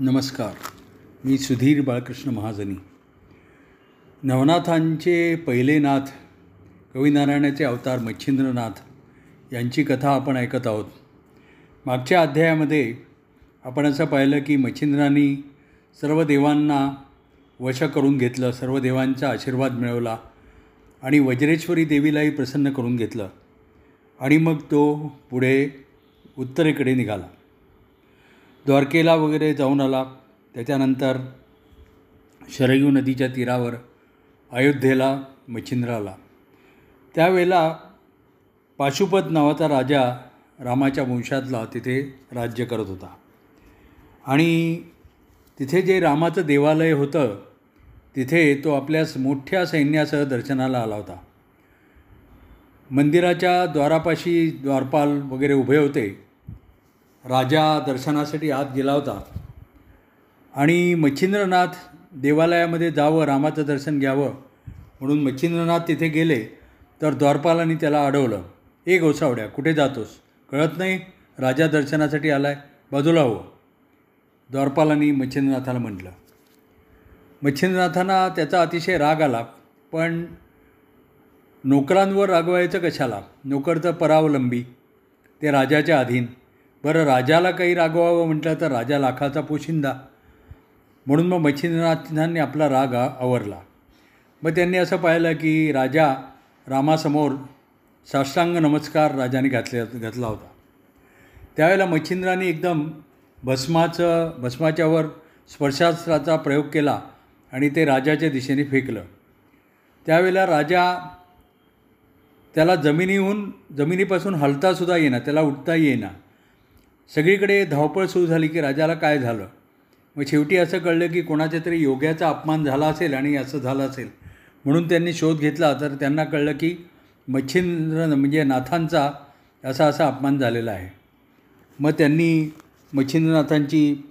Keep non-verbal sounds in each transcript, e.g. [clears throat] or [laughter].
नमस्कार. मी सुधीर बाळकृष्ण महाजनी. नवनाथांचे पहिले नाथ कवीनारायणाचे अवतार मच्छिंद्रनाथ यांची कथा आपण ऐकत आहोत. मागच्या अध्यायामध्ये आपण असं पाहिलं की मच्छिंद्रांनी सर्व देवांना वश करून घेतलं सर्व देवांचा आशीर्वाद मिळवला आणि वज्रेश्वरी देवीलाही प्रसन्न करून घेतलं. आणि मग तो पुढे उत्तरेकडे निघाला. द्वारकेला वगैरे जाऊन आला. त्याच्यानंतर शरयू नदीच्या तीरावर अयोध्येला मच्छिंद्राला. त्यावेळेला पाशुपत नावाचा राजा रामाच्या वंशातला तिथे राज्य करत होता. आणि तिथे जे रामाचं देवालय होतं तिथे तो आपल्या मोठ्या सैन्यासह दर्शनाला आला होता. मंदिराच्या द्वारापाशी द्वारपाल वगैरे उभे होते. राजा दर्शनासाठी आत गेला होता. आणि मच्छिंद्रनाथ देवालयामध्ये जावं रामाचं दर्शन घ्यावं म्हणून मच्छिंद्रनाथ तिथे गेले तर द्वारपालांनी त्याला अडवलं. ए गोसावड्या कुठे जातोस? कळत नाही? राजा दर्शनासाठी आला आहे बाजूला हो. द्वारपालांनी मच्छिंद्रनाथाला म्हटलं. मच्छिंद्रनाथांना त्याचा अतिशय राग आला पण नोकरांवर रागवायचं कशाला? नोकर तर परावलंबी ते राजाच्या अधीन. बरं राजाला काही रागवावं म्हटलं तर राजा लाखाचा पोशिंदा. म्हणून मग मच्छिंद्रनाथांनी आपला राग आवरला. मग त्यांनी असं पाहिलं की राजा रामासमोर साष्टांग नमस्कार राजाने घातले घातला होता. त्यावेळेला मच्छिंद्राने एकदम भस्माचं भस्माच्यावर स्पर्शास्त्राचा प्रयोग केला आणि ते राजाच्या दिशेने फेकलं. त्यावेळेला राजा त्याला जमिनीहून जमिनीपासून हलतासुद्धा येईना त्याला उठता येईना. सगळीकडे धावपळ सुरू झाली की राजाला काय झालं? मग शेवटी असं कळलं की कोणाच्या तरी योग्याचा अपमान झाला असेल आणि असं झालं असेल. म्हणून त्यांनी शोध घेतला. तर त्यांना कळलं की मच्छिंद्र म्हणजे नाथांचा असा असा अपमान झालेला आहे. मग त्यांनी मच्छिंद्रनाथांची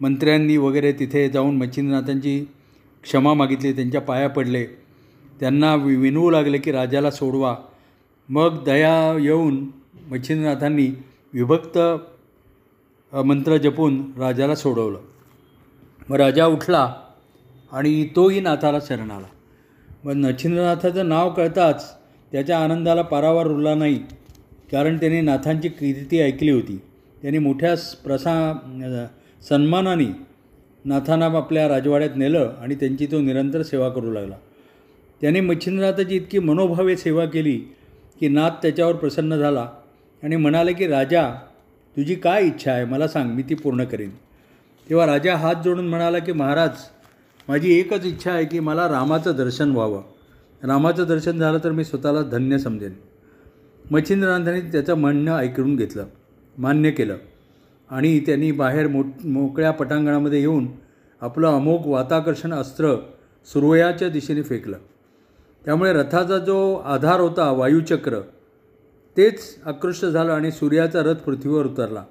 मंत्र्यांनी वगैरे तिथे जाऊन मच्छिंद्रनाथांची क्षमा मागितली. त्यांच्या पाया पडले. त्यांना वि विनवू लागले की राजाला सोडवा. मग दया येऊन मच्छिंद्रनाथांनी विभक्त मंत्र जपून राजाला सोडवलं. मग राजा उठला आणि तोही नाथाला शरण आला. मग नचिंद्रनाथाचं नाव कळताच त्याच्या आनंदाला पारावार उरला नाही कारण त्याने नाथांची कीर्ती ऐकली होती. त्याने मोठ्या प्रसा सन्मानाने नाथांना आपल्या राजवाड्यात नेलं आणि त्यांची तो निरंतर सेवा करू लागला. त्याने मच्छिंद्रनाथाची इतकी मनोभावे सेवा केली की नाथ त्याच्यावर प्रसन्न झाला आणि म्हणाले की राजा तुझी काय इच्छा आहे? मला सांग मी ती पूर्ण करीन. तेव्हा राजा हात जोडून म्हणाला की महाराज माझी एकच इच्छा आहे की मला रामाचं दर्शन व्हावं. रामाचं दर्शन झालं तर मी स्वतःला धन्य समजेन. मच्छिंद्रनाथाने त्याचं म्हणणं ऐकून घेतलं मान्य केलं. आणि त्यांनी बाहेर मो मोकळ्या पटांगणामध्ये येऊन आपलं अमोघ वाताकर्षण अस्त्र सुरवयाच्या दिशेने फेकलं. त्यामुळे रथाचा जो आधार होता वायुचक्र तेच आकृष्ट झालं आणि सूर्याचा रथ पृथ्वीवर उतरला.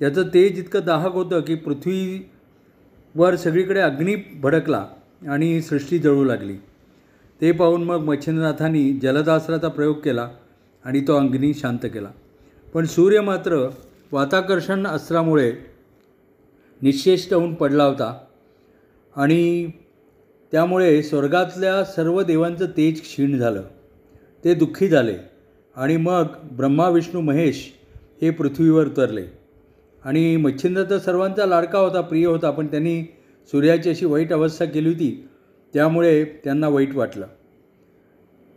त्याचं तेज इतकं दाहक होतं की पृथ्वीवर सगळीकडे अग्नी भडकला आणि सृष्टी जळू लागली. ते पाहून मग मच्छिंद्रनाथांनी जलदास्त्राचा प्रयोग केला आणि तो अग्नी शांत केला. पण सूर्य मात्र वाताकर्षण अस्त्रामुळे निश्चेष्ट होऊन पडला होता आणि त्यामुळे स्वर्गातल्या सर्व देवांचं तेज क्षीण झालं. ते दुःखी झाले. आणि मग ब्रह्मा विष्णू महेश हे पृथ्वीवर उतरले. आणि मच्छिंद्र तर सर्वांचा लाडका होता प्रिय होता पण त्यांनी सूर्याची अशी वाईट अवस्था केली होती त्यामुळे त्यांना वाईट वाटलं.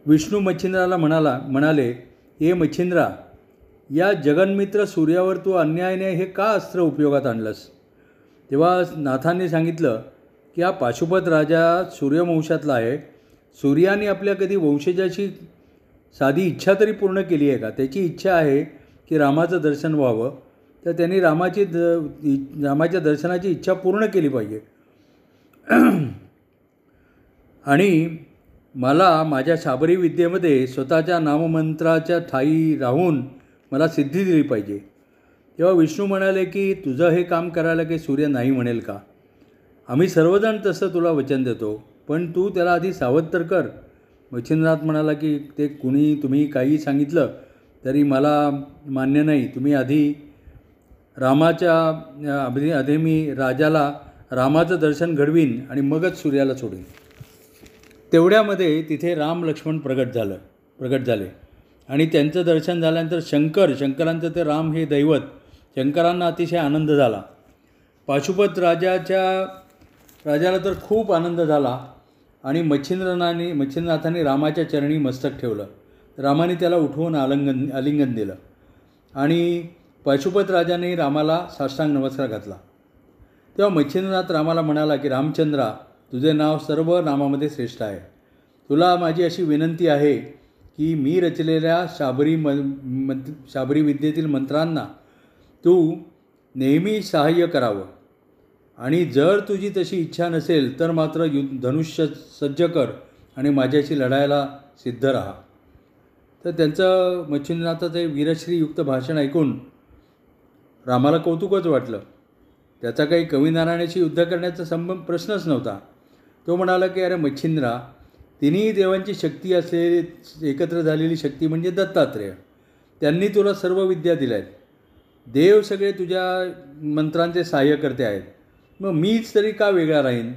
विष्णू मच्छिंद्राला म्हणाला म्हणाले हे मच्छिंद्रा या जगन्मित्र सूर्यावर तू अन्यायाने हे का अस्त्र उपयोगात आणलंस? तेव्हा नाथांनी सांगितलं की हा पाशुपत राजा सूर्यवंशातला आहे. सूर्याने आपल्या कधी वंशजाशी साधी इच्छा तरी पूर्ण केली आहे का? त्याची इच्छा आहे की रामाचं दर्शन व्हावं. तर त्यांनी रामाची द रामाच्या दर्शनाची इच्छा पूर्ण केली पाहिजे. [clears throat] आणि मला माझ्या शाबरी विद्येमध्ये स्वतःच्या नाममंत्राच्या ठाई राहून मला सिद्धी दिली पाहिजे. तेव्हा विष्णू म्हणाले की तुझं हे काम करायला काही सूर्य नाही म्हणेल का? आम्ही सर्वजण तसं तुला वचन देतो पण तू त्याला आधी सावध तर कर. मच्छिंद्रनाथ म्हणाला की ते कुणी तुम्ही काही सांगितलं तरी मला मान्य नाही. तुम्ही आधी रामाच्या अभि मी राजाला रामाचं दर्शन घडवीन आणि मगच सूर्याला सोडीन तेवढ्यामध्ये तिथे राम लक्ष्मण प्रगट झालं प्रगट झाले. आणि त्यांचं दर्शन झाल्यानंतर शंकर शंकरांचं ते राम हे दैवत शंकरांना अतिशय आनंद झाला. पाशुपत राजाच्या राजाला तर खूप आनंद झाला. आणि मच्छिंद्रनाने मच्छिंद्रनाथाने रामाच्या चरणी मस्तक ठेवलं. रामाने त्याला उठवून आलिंगन आलिंगन दिलं. आणि पाशुपत राजाने रामाला साष्टांग नमस्कार घातला. तेव्हा मच्छिंद्रनाथ रामाला म्हणाला की रामचंद्रा तुझे नाव सर्व नामामध्ये श्रेष्ठ आहे. तुला माझी अशी विनंती आहे की मी रचलेल्या शाबरी म मंत शाबरी विद्येतील मंत्रांना तू नेहमी सहाय्य करावं. आणि जर तुझी तशी इच्छा नसेल तर मात्र यु धनुष्य सज्ज कर आणि माझ्याशी लढायला सिद्ध राहा. तर त्यांचं मच्छिंद्रनाथाचं हे वीरश्रीयुक्त भाषण ऐकून रामाला कौतुकच वाटलं. त्याचा काही कवी नारायणाशी युद्ध करण्याचा संबंध प्रश्नच नव्हता. तो म्हणाला की अरे मच्छिंद्रा तिन्ही देवांची शक्ती असलेली एकत्र झालेली शक्ती म्हणजे दत्तात्रेय. त्यांनी तुला सर्व विद्या दिल्या आहेत देव सगळे तुझ्या मंत्रांचे सहाय्यकर्ते आहेत. मग मीच तरी का वेगळा राहीन?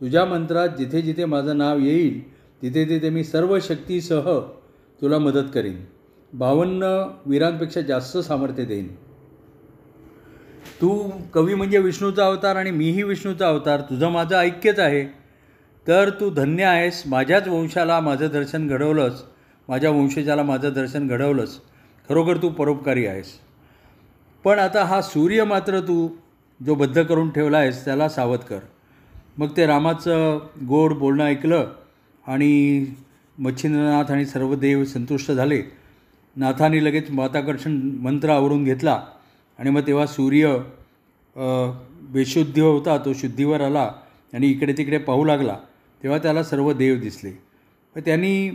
तुझ्या मंत्रात जिथे जिथे माझं नाव येईल तिथे तिथे मी सर्व शक्तीसह तुला मदत करीन. बावन्न वीरांपेक्षा जास्त सामर्थ्य देईन. तू कवी म्हणजे विष्णूचा अवतार आणि मीही विष्णूचा अवतार. तुझं माझं ऐक्यच आहे. तर तू धन्य आहेस. माझ्याच वंशाला माझं दर्शन घडवलंस. माझ्या वंशजाला माझं दर्शन घडवलंस. खरोखर तू परोपकारी आहेस. पण आता हा सूर्य मात्र तू जो बद्ध करून ठेवला आहेस त्याला सावध कर. मग ते रामाचं गोड बोलणं ऐकलं आणि मच्छिंद्रनाथ आणि सर्व देव संतुष्ट झाले. नाथाने लगेच माताकर्षण मंत्र आवरून घेतला आणि मग तेव्हा सूर्य बेशुद्ध होता तो शुद्धीवर आला आणि इकडे तिकडे पाहू लागला. तेव्हा त्याला सर्व देव दिसले. मग त्यांनी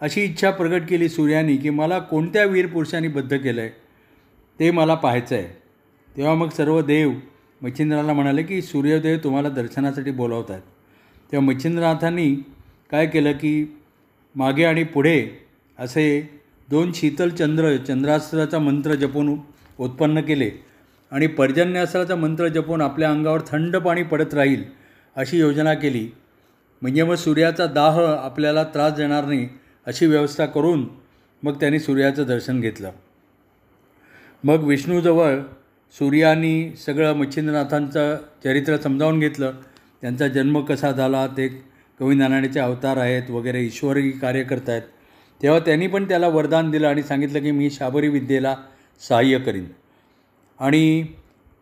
अशी इच्छा प्रकट केली सूर्यानी की मला कोणत्या वीर पुरुषांनी बद्ध केलं आहे ते मला पाहायचं आहे तेव्हा मग सर्व देव मच्छिंद्राला म्हणाले की सूर्यदेव तुम्हाला दर्शनासाठी बोलावत आहेत तेव्हा मच्छिंद्रनाथांनी काय केलं की मागे आणि पुढे असे दोन शीतल चंद्र चंद्रास्त्राचा मंत्र जपून उत्पन्न केले आणि पर्जन्यास्त्राचा मंत्र जपून आपल्या अंगावर थंड पाणी पडत राहील अशी योजना केली. म्हणजे मग सूर्याचा दाह आपल्याला त्रास देणार नाही अशी व्यवस्था करून मग त्यांनी सूर्याचं दर्शन घेतलं. मग विष्णूजवळ सूर्यानी सगळं मच्छिंद्रनाथांचं चरित्र समजावून घेतलं. त्यांचा जन्म कसा झाला ते कवी अवतार आहेत वगैरे ईश्वरी कार्य करत आहेत. तेव्हा त्यांनी पण त्याला वरदान दिलं आणि सांगितलं की मी शाबरी विद्येला सहाय्य करीन. आणि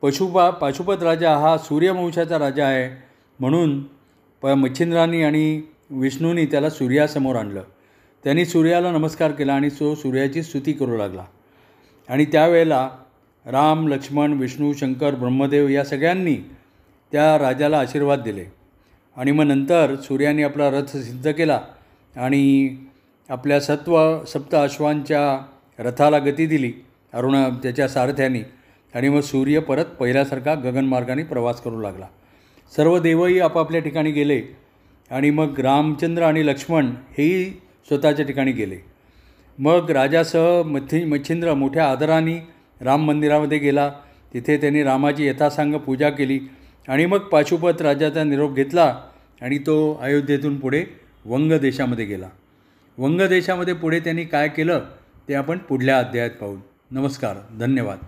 पशुपा पाशुपत राजा हा सूर्यवंशाचा राजा आहे. म्हणून प मच्छिंद्रांनी आणि विष्णूंनी त्याला सूर्यासमोर आणलं. त्यांनी सूर्याला नमस्कार केला आणि तो सूर्याची स्तुती करू लागला. आणि त्यावेळेला राम लक्ष्मण विष्णू शंकर ब्रह्मदेव या सगळ्यांनी त्या राजाला आशीर्वाद दिले. आणि मग नंतर सूर्याने आपला रथ सिद्ध केला आणि आपल्या सत्व सप्त अश्वांच्या रथाला गती दिली अरुण त्याच्या सारथ्याने. आणि मग सूर्य परत पहिल्यासारखा गगनमार्गाने प्रवास करू लागला. सर्व देवही आपापल्या ठिकाणी गेले आणि मग रामचंद्र आणि लक्ष्मण हेही स्वतःच्या ठिकाणी गेले. मग राजासह मथि मच्छिंद्र मोठ्या आदराने राम मंदिरामध्ये गेला. तिथे त्यांनी रामाची यथासांग पूजा केली आणि मग पाशुपत राजाचा निरोप घेतला आणि तो अयोध्येतून पुढे वंग देशामध्ये गेला. वंग देशामध्ये पुढे त्यांनी काय केलं ते आपण पुढल्या अध्यायात पाहू. नमस्कार. धन्यवाद.